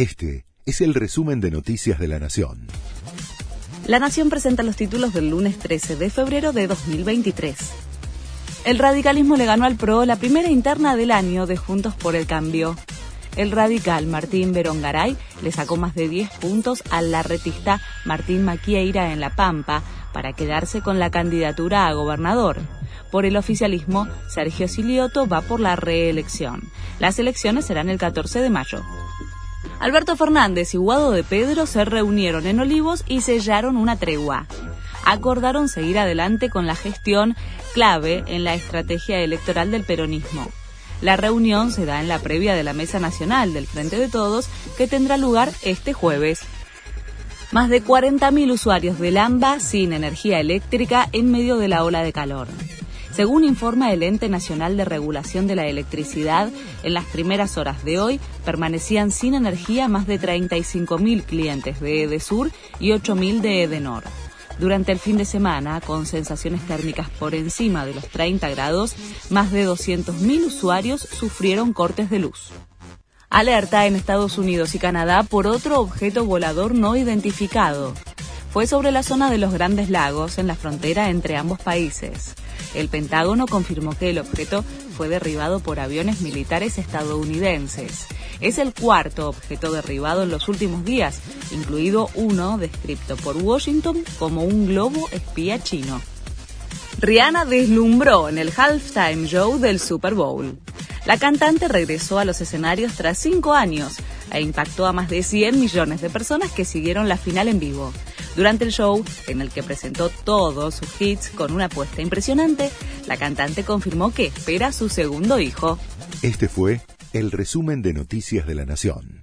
Este es el resumen de Noticias de la Nación. La Nación presenta los títulos del lunes 13 de febrero de 2023. El radicalismo le ganó al PRO la primera interna del año de Juntos por el Cambio. El radical Martín Berongaray le sacó más de 10 puntos al larretista Martín Maquieira en La Pampa para quedarse con la candidatura a gobernador. Por el oficialismo, Sergio Silioto va por la reelección. Las elecciones serán el 14 de mayo. Alberto Fernández y Guado de Pedro se reunieron en Olivos y sellaron una tregua. Acordaron seguir adelante con la gestión clave en la estrategia electoral del peronismo. La reunión se da en la previa de la Mesa Nacional del Frente de Todos que tendrá lugar este jueves. Más de 40.000 usuarios del AMBA sin energía eléctrica en medio de la ola de calor. Según informa el Ente Nacional de Regulación de la Electricidad, en las primeras horas de hoy permanecían sin energía más de 35.000 clientes de Edesur y 8.000 de Edenor. Durante el fin de semana, con sensaciones térmicas por encima de los 30 grados, más de 200.000 usuarios sufrieron cortes de luz. Alerta en Estados Unidos y Canadá por otro objeto volador no identificado. Fue sobre la zona de los Grandes Lagos, en la frontera entre ambos países. El Pentágono confirmó que el objeto fue derribado por aviones militares estadounidenses. Es el cuarto objeto derribado en los últimos días, incluido uno descrito por Washington como un globo espía chino. Rihanna deslumbró en el halftime show del Super Bowl. La cantante regresó a los escenarios tras cinco años e impactó a más de 100 millones de personas que siguieron la final en vivo. Durante el show, en el que presentó todos sus hits con una apuesta impresionante, la cantante confirmó que espera su segundo hijo. Este fue el resumen de Noticias de la Nación.